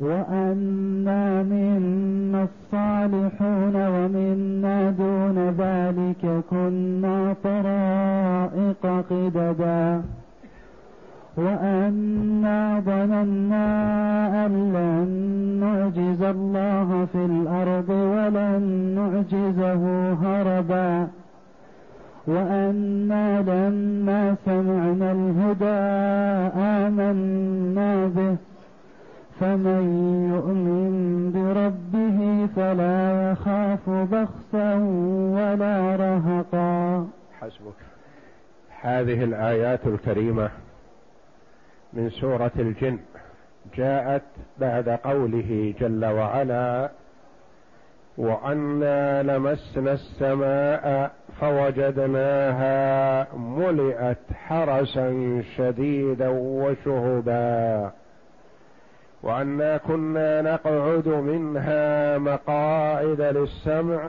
وأنا منا الصالحون ومنا دون ذلك كنا طرائق قددا وأنا ظننا أن لن نعجز الله في الأرض ولن نعجزه هربا وأنا لما سمعنا الهدى الكريمة من سورة الجن جاءت بعد قوله جل وعلا وأنا لمسنا السماء فوجدناها ملئت حرسا شديدا وشهبا وأنا كنا نقعد منها مقاعد للسمع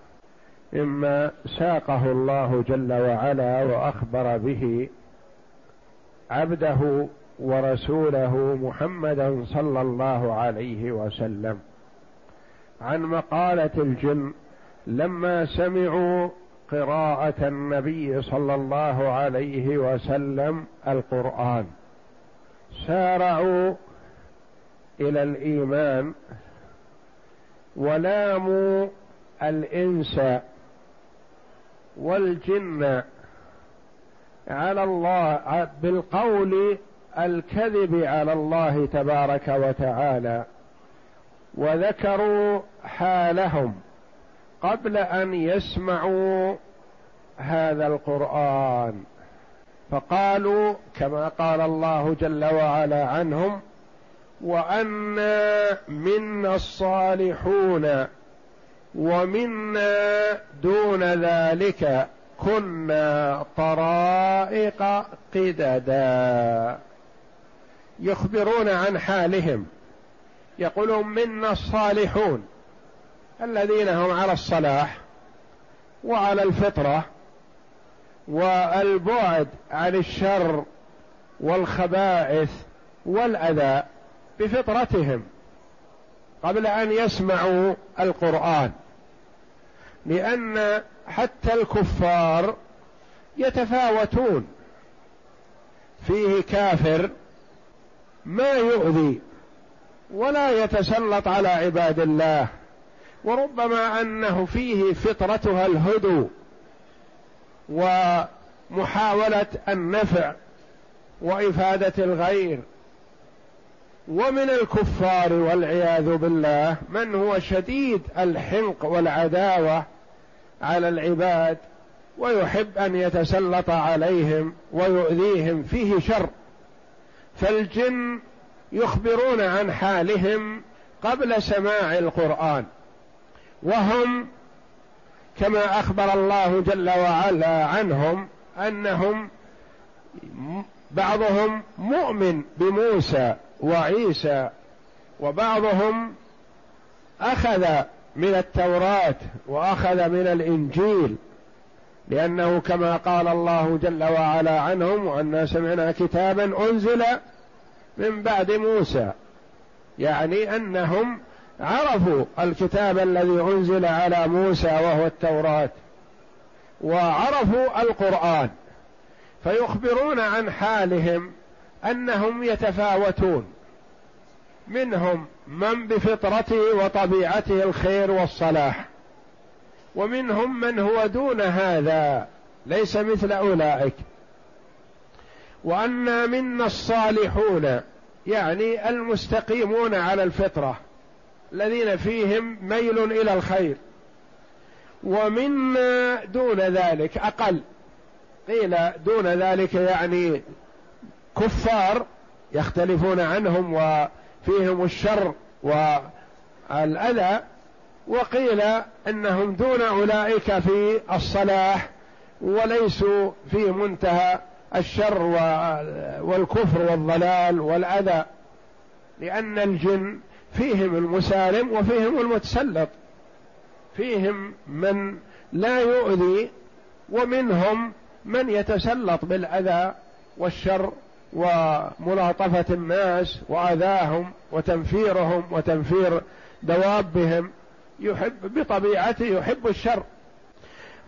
مما ساقه الله جل وعلا وأخبر به عبده ورسوله محمدا صلى الله عليه وسلم. عن مقالة الجن لما سمعوا قراءة النبي صلى الله عليه وسلم القرآن سارعوا إلى الإيمان ولاموا الإنس والجن على الله بالقول الكذب على الله تبارك وتعالى وذكروا حالهم قبل أن يسمعوا هذا القرآن. فقالوا كما قال الله جل وعلا عنهم وأنا منا الصالحون ومنا دون ذلك كنا طرائق قددا. يخبرون عن حالهم. يقولون منا الصالحون الذين هم على الصلاح وعلى الفطرة والبعد عن الشر والخبائث والأذى بفطرتهم قبل أن يسمعوا القرآن. لأن حتى الكفار يتفاوتون. فيه كافر ما يؤذي ولا يتسلط على عباد الله وربما أنه فيه فطرتها الهدو ومحاولة النفع وإفادة الغير. ومن الكفار والعياذ بالله من هو شديد الحنق والعداوة على العباد ويحب أن يتسلط عليهم ويؤذيهم فيه شر. فالجن يخبرون عن حالهم قبل سماع القرآن وهم كما أخبر الله جل وعلا عنهم أنهم بعضهم مؤمن بموسى. وعيسى وبعضهم أخذ من التوراة وأخذ من الإنجيل لأنه كما قال الله جل وعلا عنهم وأنا سمعنا كتابا أنزل من بعد موسى يعني أنهم عرفوا الكتاب الذي أنزل على موسى وهو التوراة وعرفوا القرآن فيخبرون عن حالهم أنهم يتفاوتون. منهم من بفطرته وطبيعته الخير والصلاح ومنهم من هو دون هذا ليس مثل أولئك. وأنا منا الصالحون يعني المستقيمون على الفطرة الذين فيهم ميل إلى الخير. ومنا دون ذلك أقل. قيل دون ذلك يعني كفار يختلفون عنهم وفيهم الشر والأذى وقيل إنهم دون أولئك في الصلاح وليسوا في منتهى الشر والكفر والضلال والأذى لأن الجن فيهم المسالم وفيهم المتسلط فيهم من لا يؤذي ومنهم من يتسلط بالأذى والشر وملاطفة الناس وأذاهم وتنفيرهم وتنفير دوابهم يحب بطبيعته يحب الشر.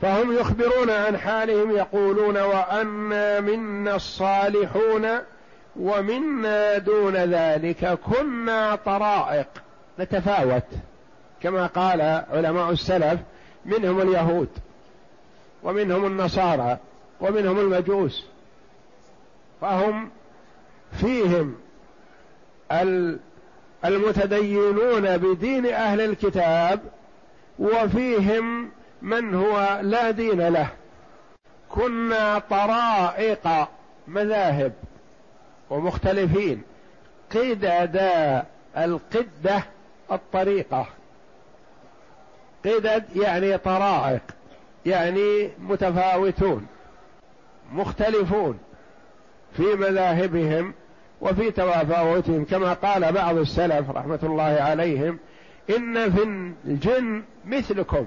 فهم يخبرون عن حالهم يقولون وأنا منا الصالحون ومنا دون ذلك كنا طرائق. نتفاوت. كما قال علماء السلف منهم اليهود ومنهم النصارى ومنهم المجوس فهم فيهم المتدينون بدين أهل الكتاب وفيهم من هو لا دين له. كنا طرائق مذاهب ومختلفين. قددا القدة الطريقة. قدد يعني طرائق يعني متفاوتون مختلفون. في مذاهبهم وفي تفاوتهم كما قال بعض السلف رحمة الله عليهم إن في الجن مثلكم.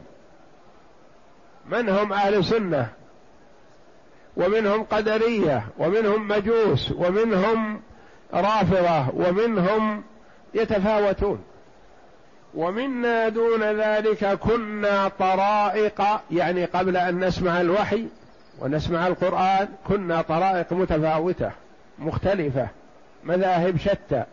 من هم أهل سنه ومنهم قدرية ومنهم مجوس ومنهم رافضة ومنهم يتفاوتون. ومنا دون ذلك كنا طرائق يعني قبل أن نسمع الوحي ونسمع القرآن كنا طرائق متفاوتة مختلفة مذاهب شتى.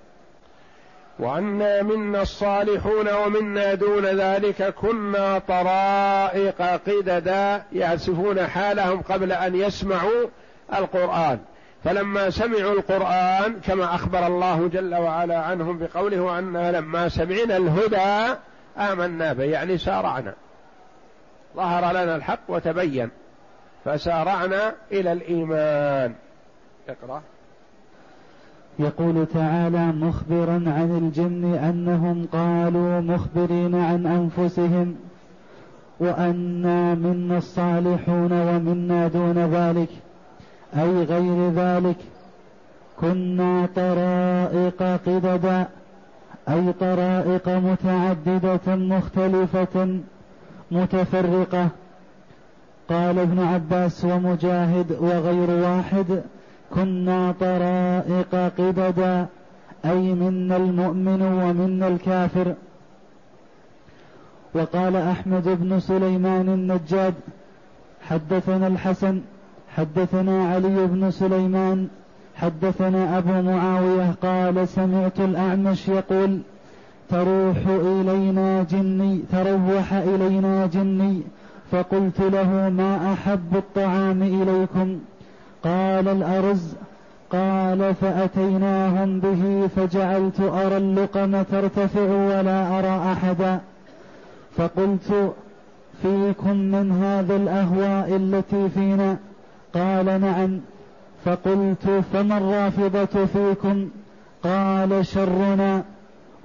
وأنا منا الصالحون ومنا دون ذلك كنا طرائق قددا يعزفون حالهم قبل أن يسمعوا القرآن. فلما سمعوا القرآن كما أخبر الله جل وعلا عنهم بقوله وأنا لما سمعنا الهدى آمنا به. يعني سارعنا. ظهر لنا الحق وتبين. فسارعنا إلى الإيمان. اقرأ. يقول تعالى مخبرا عن الجن أنهم قالوا مخبرين عن أنفسهم وأنا منا الصالحون ومنا دون ذلك أي غير ذلك. كنا طرائق قددا أي طرائق متعددة مختلفة متفرقة. قال ابن عباس ومجاهد وغير واحد كنا طرائق قددا أي منا المؤمن ومنا الكافر. وقال أحمد بن سليمان النجاد حدثنا الحسن حدثنا علي بن سليمان حدثنا أبو معاوية قال سمعت الأعمش يقول تروح إلينا جني تروح إلينا جني فقلت له ما أحب الطعام إليكم؟ قال الأرز. قال فأتيناهم به فجعلت أرى اللقم ترتفع ولا أرى أحدا. فقلت فيكم من هذا الأهواء التي فينا؟ قال نعم. فقلت فما الرافضة فيكم؟ قال شرنا.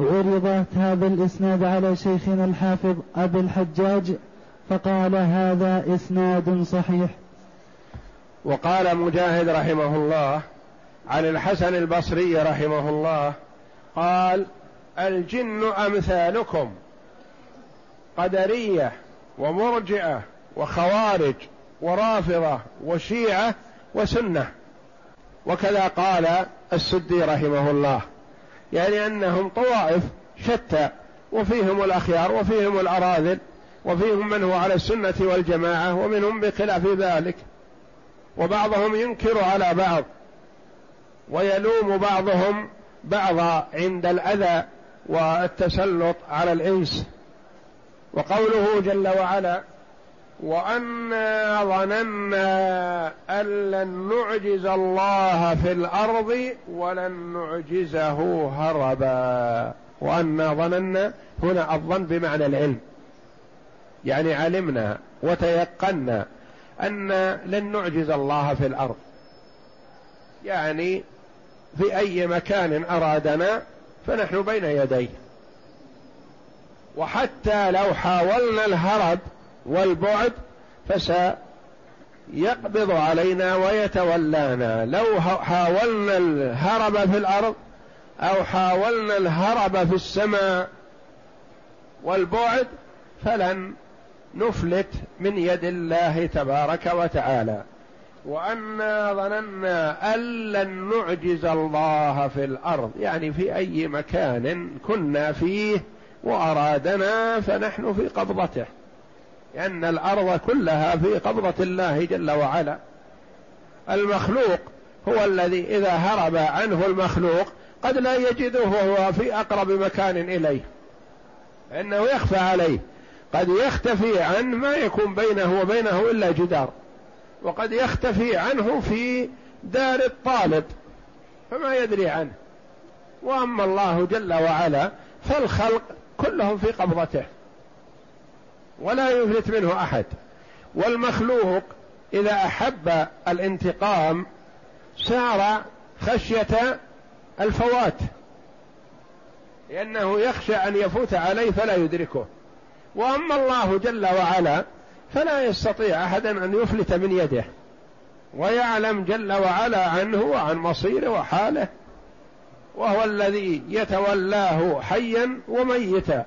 عرضت هذا الإسناد على شيخنا الحافظ أبي الحجاج. فقال هذا إسناد صحيح. وقال مجاهد رحمه الله عن الحسن البصري رحمه الله قال الجن أمثالكم قدرية ومرجئة وخوارج ورافضة وشيعة وسنة. وكذا قال السدي رحمه الله يعني أنهم طوائف شتى وفيهم الأخيار وفيهم الأراذل وفيهم من هو على السنة والجماعة ومنهم بخلاف ذلك. وبعضهم ينكر على بعض ويلوم بعضهم بعضا عند الأذى والتسلط على الإنس. وقوله جل وعلا وانا ظننا أن لن نعجز الله في الأرض ولن نعجزه هربا. وانا ظننا هنا الظن بمعنى العلم. يعني علمنا وتيقنا أن لن نعجز الله في الأرض. يعني في أي مكان أرادنا فنحن بين يديه. وحتى لو حاولنا الهرب والبعد فسيقبض علينا ويتولانا. لو حاولنا الهرب في الأرض أو حاولنا الهرب في السماء والبعد فلن نفلت من يد الله تبارك وتعالى. وأنا ظننا أن لن نعجز الله في الأرض. يعني في أي مكان كنا فيه وأرادنا فنحن في قبضته. لأن الأرض كلها في قبضة الله جل وعلا. المخلوق هو الذي إذا هرب عنه المخلوق قد لا يجده وهو في أقرب مكان إليه. انه يخفى عليه. قد يختفي عنه ما يكون بينه وبينه إلا جدار وقد يختفي عنه في دار الطالب فما يدري عنه. وأما الله جل وعلا فالخلق كلهم في قبضته ولا يفلت منه أحد. والمخلوق إذا أحب الانتقام سار خشية الفوات لأنه يخشى أن يفوت عليه فلا يدركه. وأما الله جل وعلا فلا يستطيع احد أن يفلت من يده ويعلم جل وعلا عنه وعن مصيره وحاله وهو الذي يتولاه حيا وميتا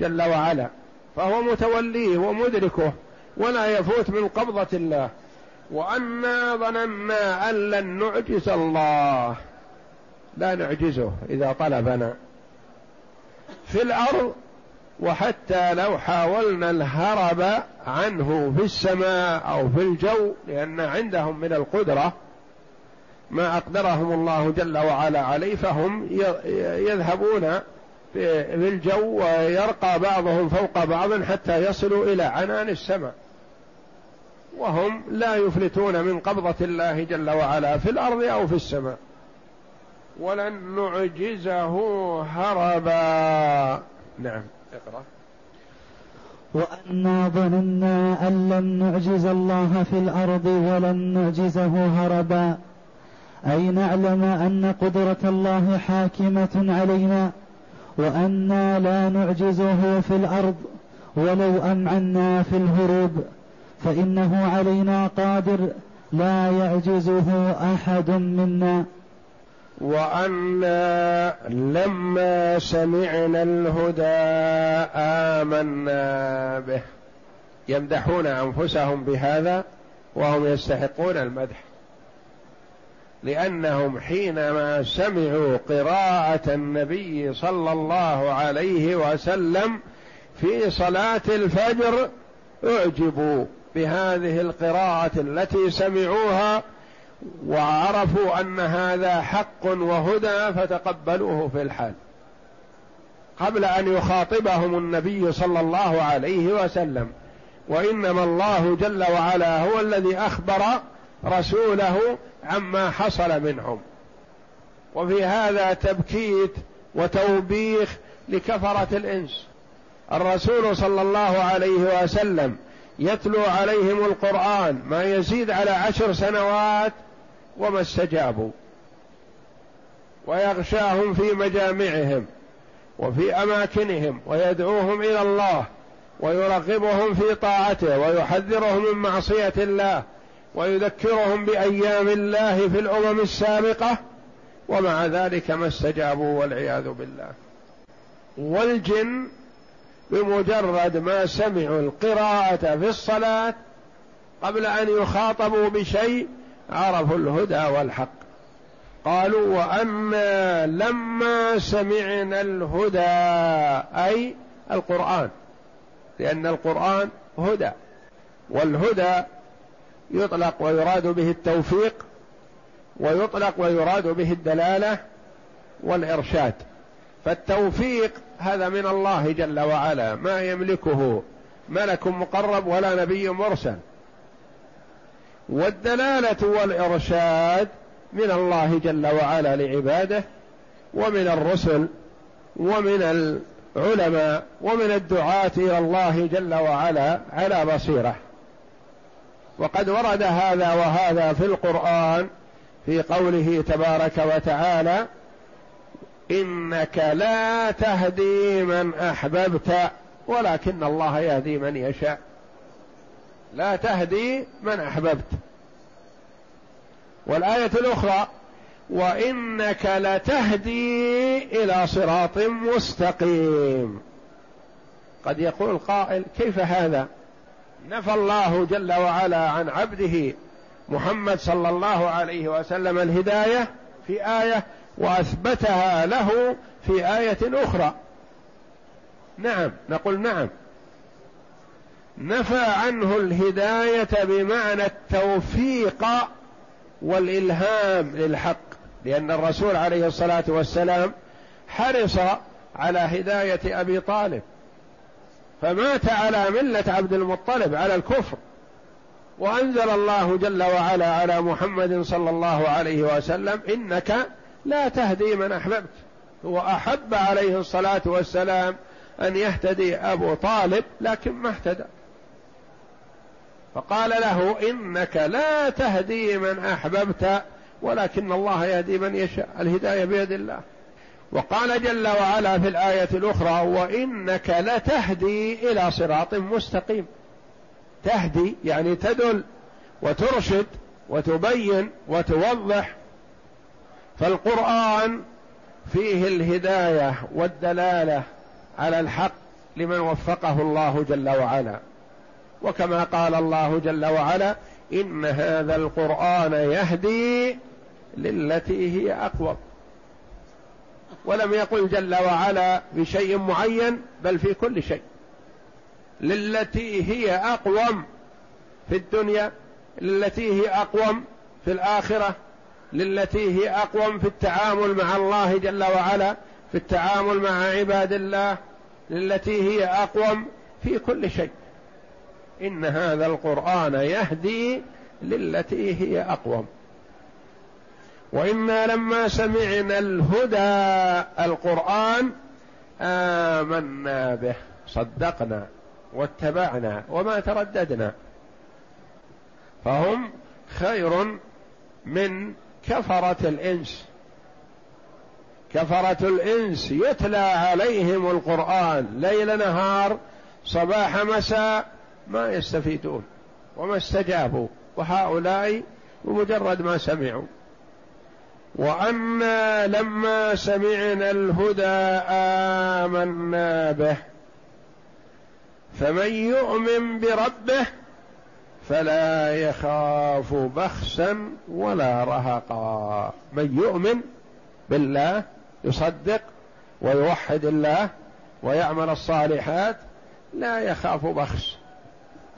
جل وعلا فهو متوليه ومدركه ولا يفوت من قبضة الله. وأنا ظننا أن لن نعجز الله لا نعجزه إذا طلبنا. في الأرض وحتى لو حاولنا الهرب عنه في السماء أو في الجو لأن عندهم من القدرة ما أقدرهم الله جل وعلا عليه فهم يذهبون في الجو ويرقى بعضهم فوق بعض حتى يصلوا إلى عنان السماء. وهم لا يفلتون من قبضة الله جل وعلا في الأرض أو في السماء. ولن نعجزه هربا. نعم. اقرأ. وأنا ظننا أن لن نعجز الله في الأرض ولن نعجزه هربا. أي نعلم أن قدرة الله حاكمة علينا وأنا لا نعجزه في الأرض ولو أمعنا في الهروب. فإنه علينا قادر لا يعجزه أحد منا. وأنا لما سمعنا الهدى آمنا به. يمدحون أنفسهم بهذا وهم يستحقون المدح. لأنهم حينما سمعوا قراءة النبي صلى الله عليه وسلم في صلاة الفجر أعجبوا بهذه القراءة التي سمعوها وعرفوا أن هذا حق وهدى فتقبلوه في الحال. قبل أن يخاطبهم النبي صلى الله عليه وسلم وإنما الله جل وعلا هو الذي أخبر رسوله عما حصل منهم. وفي هذا تبكيت وتوبيخ لكفرة الإنس. الرسول صلى الله عليه وسلم يتلو عليهم القرآن ما يزيد على عشر سنوات وما استجابوا. ويغشاهم في مجامعهم وفي أماكنهم ويدعوهم إلى الله ويرغبهم في طاعته ويحذرهم من معصية الله ويذكرهم بأيام الله في الأمم السابقة ومع ذلك ما استجابوا والعياذ بالله. والجن بمجرد ما سمعوا القراءة في الصلاة قبل أن يخاطبوا بشيء عرفوا الهدى والحق. قالوا وأنا لما سمعنا الهدى أي القرآن. لأن القرآن هدى. والهدى يطلق ويراد به التوفيق ويطلق ويراد به الدلالة والإرشاد. فالتوفيق هذا من الله جل وعلا. ما يملكه ملك مقرب ولا نبي مرسل. والدلالة والإرشاد من الله جل وعلا لعباده ومن الرسل ومن العلماء ومن الدعاة إلى الله جل وعلا على بصيرة. وقد ورد هذا وهذا في القرآن في قوله تبارك وتعالى إنك لا تهدي من أحببت ولكن الله يهدي من يشاء. لا تهدي من أحببت. والآية الأخرى وإنك لتهدي إلى صراط مستقيم. قد يقول قائل كيف هذا؟ نفى الله جل وعلا عن عبده محمد صلى الله عليه وسلم الهداية في آية وأثبتها له في آية أخرى. نعم نقول نعم. نفى عنه الهداية بمعنى التوفيق والإلهام للحق. لأن الرسول عليه الصلاة والسلام حرص على هداية أبي طالب فمات على ملة عبد المطلب على الكفر. وأنزل الله جل وعلا على محمد صلى الله عليه وسلم إنك لا تهدي من أحببت. هو أحب عليه الصلاة والسلام أن يهتدي أبو طالب لكن ما اهتدى. فقال له إنك لا تهدي من أحببت ولكن الله يهدي من يشاء الهداية بيد الله. وقال جل وعلا في الآية الأخرى وإنك لتهدي إلى صراط مستقيم. تهدي يعني تدل وترشد وتبين وتوضح. فالقرآن فيه الهداية والدلالة على الحق لمن وفقه الله جل وعلا. وكما قال الله جل وعلا إن هذا القرآن يهدي للتي هي اقوم ولم يقل جل وعلا بشيء معين بل في كل شيء. للتي هي أقوم في الدنيا للتي هي أقوم في الآخرة للتي هي أقوم في التعامل مع الله جل وعلا في التعامل مع عباد الله للتي هي أقوم في كل شيء. إن هذا القرآن يهدي للتي هي أقوم. وإنا لما سمعنا الهدى القرآن آمنا به صدقنا واتبعنا وما ترددنا. فهم خير من كفرة الإنس. كفرة الإنس يتلى عليهم القرآن ليل نهار صباح مساء ما يستفيدون وما استجابوا وهؤلاء بمجرد ما سمعوا. وأنا لما سمعنا الهدى آمنا به فمن يؤمن بربه فلا يخاف بخسا ولا رهقا. من يؤمن بالله يصدق ويوحد الله ويعمل الصالحات لا يخاف بخس.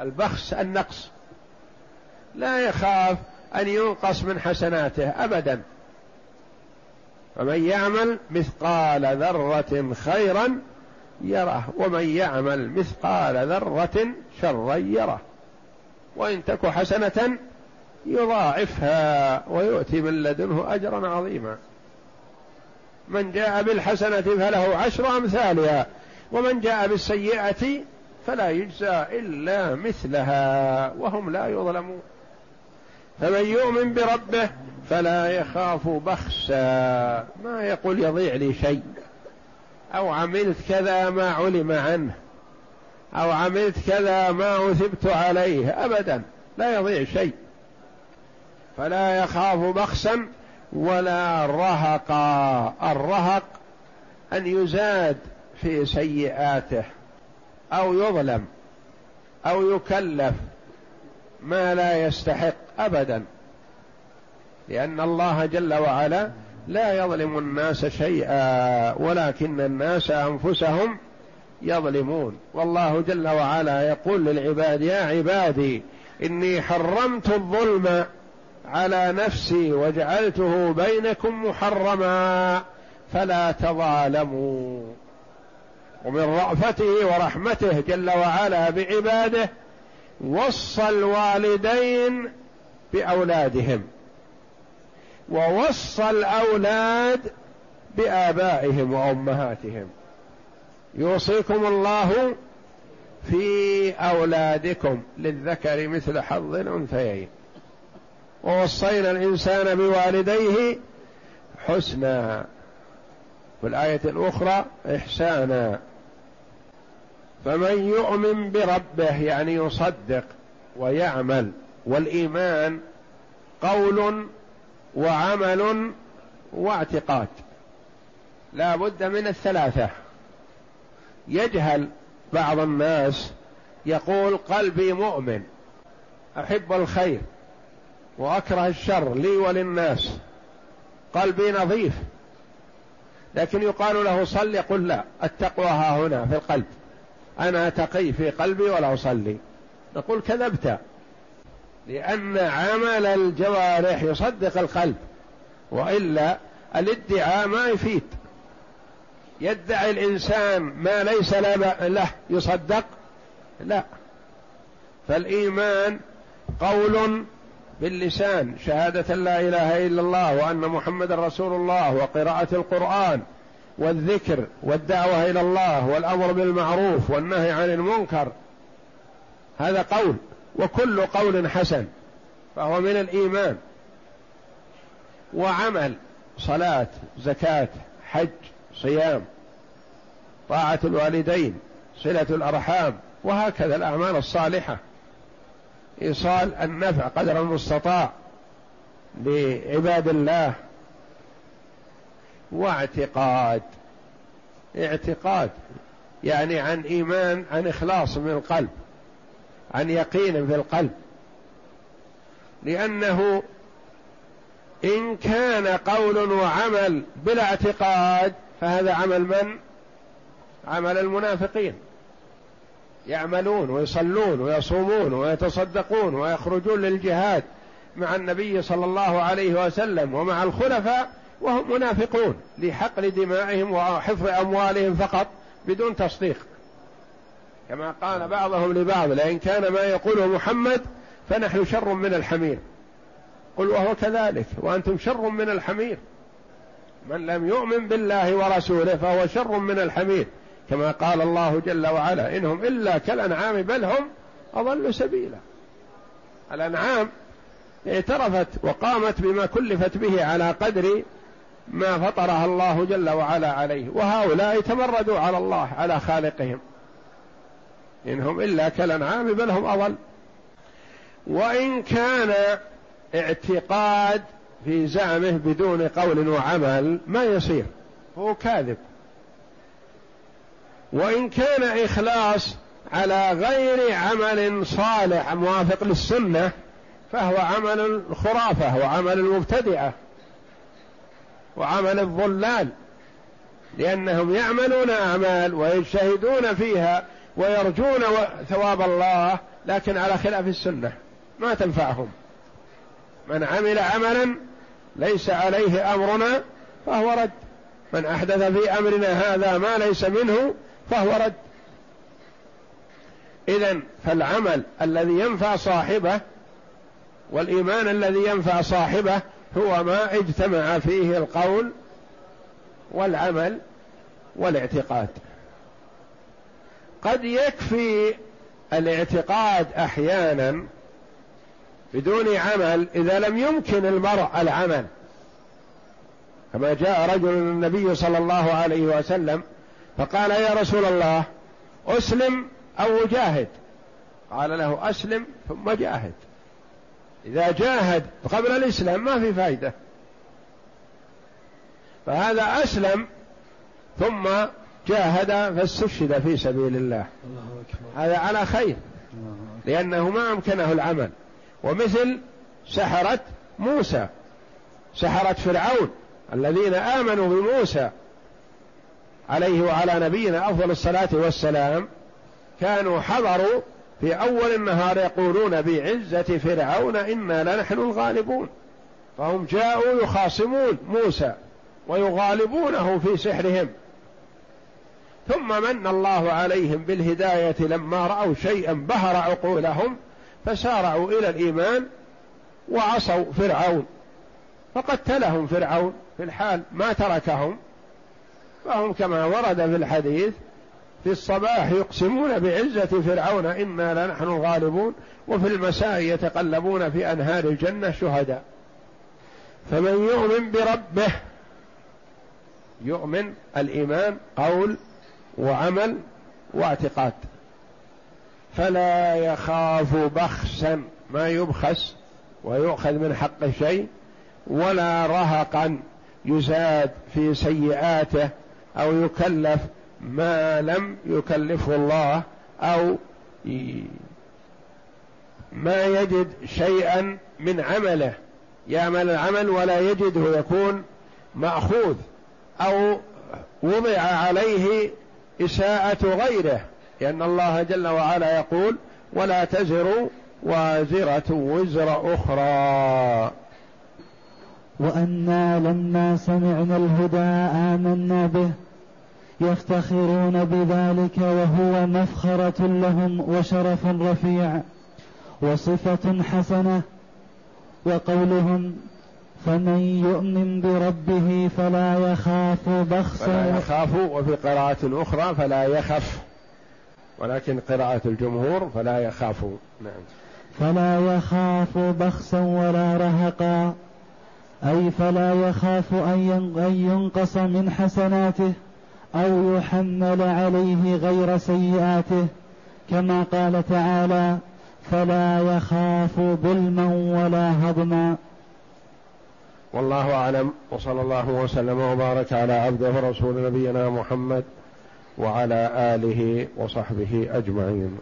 البخس النقص. لا يخاف أن ينقص من حسناته ابدا. فمن يعمل مثقال ذرة خيرا يره. ومن يعمل مثقال ذرة شرا يره. وإن تك حسنة يضاعفها ويؤتي من لدنه اجرا عظيما. من جاء بالحسنة فله عشر أمثالها. ومن جاء بالسيئة فلا يجزى إلا مثلها وهم لا يظلمون. فمن يؤمن بربه فلا يخاف بخسا. ما يقول يضيع لي شيء. أو عملت كذا ما علم عنه. أو عملت كذا ما عثبت عليه. ابدا. لا يضيع شيء. فلا يخاف بخسا ولا رهقا. الرهق أن يزاد في سيئاته. أو يظلم أو يكلف ما لا يستحق أبدا. لأن الله جل وعلا لا يظلم الناس شيئا ولكن الناس أنفسهم يظلمون. والله جل وعلا يقول للعباد يا عبادي إني حرمت الظلم على نفسي وجعلته بينكم محرما فلا تظالموا. ومن رأفته ورحمته جل وعلا بعباده وصى الوالدين بأولادهم ووصى الأولاد بآبائهم وأمهاتهم. يوصيكم الله في أولادكم للذكر مثل حظ الأنثيين. ووصينا الإنسان بوالديه حسنا. في الآية الأخرى إحسانا. فمن يؤمن بربه يعني يصدق ويعمل والإيمان قول وعمل واعتقاد لا بد من الثلاثة. يجهل بعض الناس يقول قلبي مؤمن أحب الخير وأكره الشر لي وللناس قلبي نظيف لكن يقال له صل يقول لا التقوى ها هنا في القلب. أنا تقي في قلبي ولا أصلي. نقول كذبت لأن عمل الجوارح يصدق القلب وإلا الادعاء ما يفيد. يدعي الإنسان ما ليس له يصدق؟ لا. فالإيمان قول باللسان شهادة لا إله إلا الله وأن محمد رسول الله وقراءة القرآن. والذكر والدعوة إلى الله والأمر بالمعروف والنهي عن المنكر. هذا قول وكل قول حسن فهو من الإيمان. وعمل صلاة زكاة حج صيام طاعة الوالدين صلة الأرحام وهكذا الأعمال الصالحة. إيصال النفع قدر المستطاع لعباد الله. واعتقاد. اعتقاد يعني عن إيمان عن إخلاص من القلب عن يقين في القلب. لأنه إن كان قول وعمل بلا اعتقاد فهذا عمل من؟ عمل المنافقين. يعملون ويصلون ويصومون ويتصدقون ويخرجون للجهاد مع النبي صلى الله عليه وسلم ومع الخلفاء وهم منافقون لحقل دمائهم وحفظ أموالهم فقط بدون تصديق. كما قال بعضهم لبعض لئن كان ما يقوله محمد فنحن شر من الحمير. قل وهو كذلك وأنتم شر من الحمير. من لم يؤمن بالله ورسوله فهو شر من الحمير. كما قال الله جل وعلا إنهم إلا كالأنعام بل هم أضل سبيلا. الأنعام اعترفت وقامت بما كلفت به على قدر ما فطرها الله جل وعلا عليه. وهؤلاء تمردوا على الله على خالقهم. إنهم إلا كالأنعام بل هم أضل. وإن كان اعتقاد في زعمه بدون قول وعمل ما يصير. هو كاذب. وإن كان إخلاص على غير عمل صالح موافق للسنة فهو عمل الخرافة وعمل المبتدعة وعمل الضلال لأنهم يعملون أعمال ويجتهدون فيها ويرجون ثواب الله لكن على خلاف السنة ما تنفعهم. من عمل عملا ليس عليه أمرنا فهو رد. من أحدث في أمرنا هذا ما ليس منه فهو رد. إذا فالعمل الذي ينفع صاحبه والإيمان الذي ينفع صاحبه هو ما اجتمع فيه القول والعمل والاعتقاد. قد يكفي الاعتقاد أحيانا بدون عمل إذا لم يمكن المرء العمل. كما جاء رجل النبي صلى الله عليه وسلم فقال يا رسول الله أسلم أو جاهد؟ قال له أسلم ثم جاهد. إذا جاهد قبل الإسلام ما في فائده فهذا أسلم ثم جاهد فاستشهد في سبيل الله. هذا على خير لأنه ما أمكنه العمل. ومثل سحرة موسى سحرة فرعون الذين آمنوا بموسى عليه وعلى نبينا أفضل الصلاة والسلام كانوا حضروا في أول النهار يقولون بعزة فرعون إنا لنحن الغالبون. فهم جاءوا يخاصمون موسى ويغالبونه في سحرهم. ثم من الله عليهم بالهداية لما رأوا شيئا بهر عقولهم فسارعوا إلى الإيمان وعصوا فرعون. فقتلهم فرعون في الحال ما تركهم. فهم كما ورد في الحديث في الصباح يقسمون بعزة فرعون إنا لنحن الغالبون وفي المساء يتقلبون في أنهار الجنة شهداء. فمن يؤمن بربه يؤمن الإيمان قول وعمل واعتقاد. فلا يخاف بخسا ما يبخس ويؤخذ من حق شيء ولا رهقا يزاد في سيئاته أو يكلف ما لم يكلفه الله أو ما يجد شيئا من عمله. يعمل العمل ولا يجده يكون مأخوذ أو وضع عليه إساءة غيره لأن الله جل وعلا يقول ولا تزر وازرة وزر أخرى. وأنا لما سمعنا الهدى آمنا به يفتخرون بذلك وهو مفخرة لهم وشرف رفيع وصفة حسنة وقولهم فمن يؤمن بربه فلا يخاف بخسا فلا يخاف وفي قراءة أخرى فلا يخف ولكن قراءة الجمهور فلا يخاف. نعم. فلا يخاف بخسا ولا رهقا أي فلا يخاف أن ينقص من حسناته. أو يحمل عليه غير سيئاته كما قال تعالى فلا يخاف ظلما ولا هضما والله أعلم وصلى الله وسلم وبارك على عبده ورسول نبينا محمد وعلى آله وصحبه أجمعين.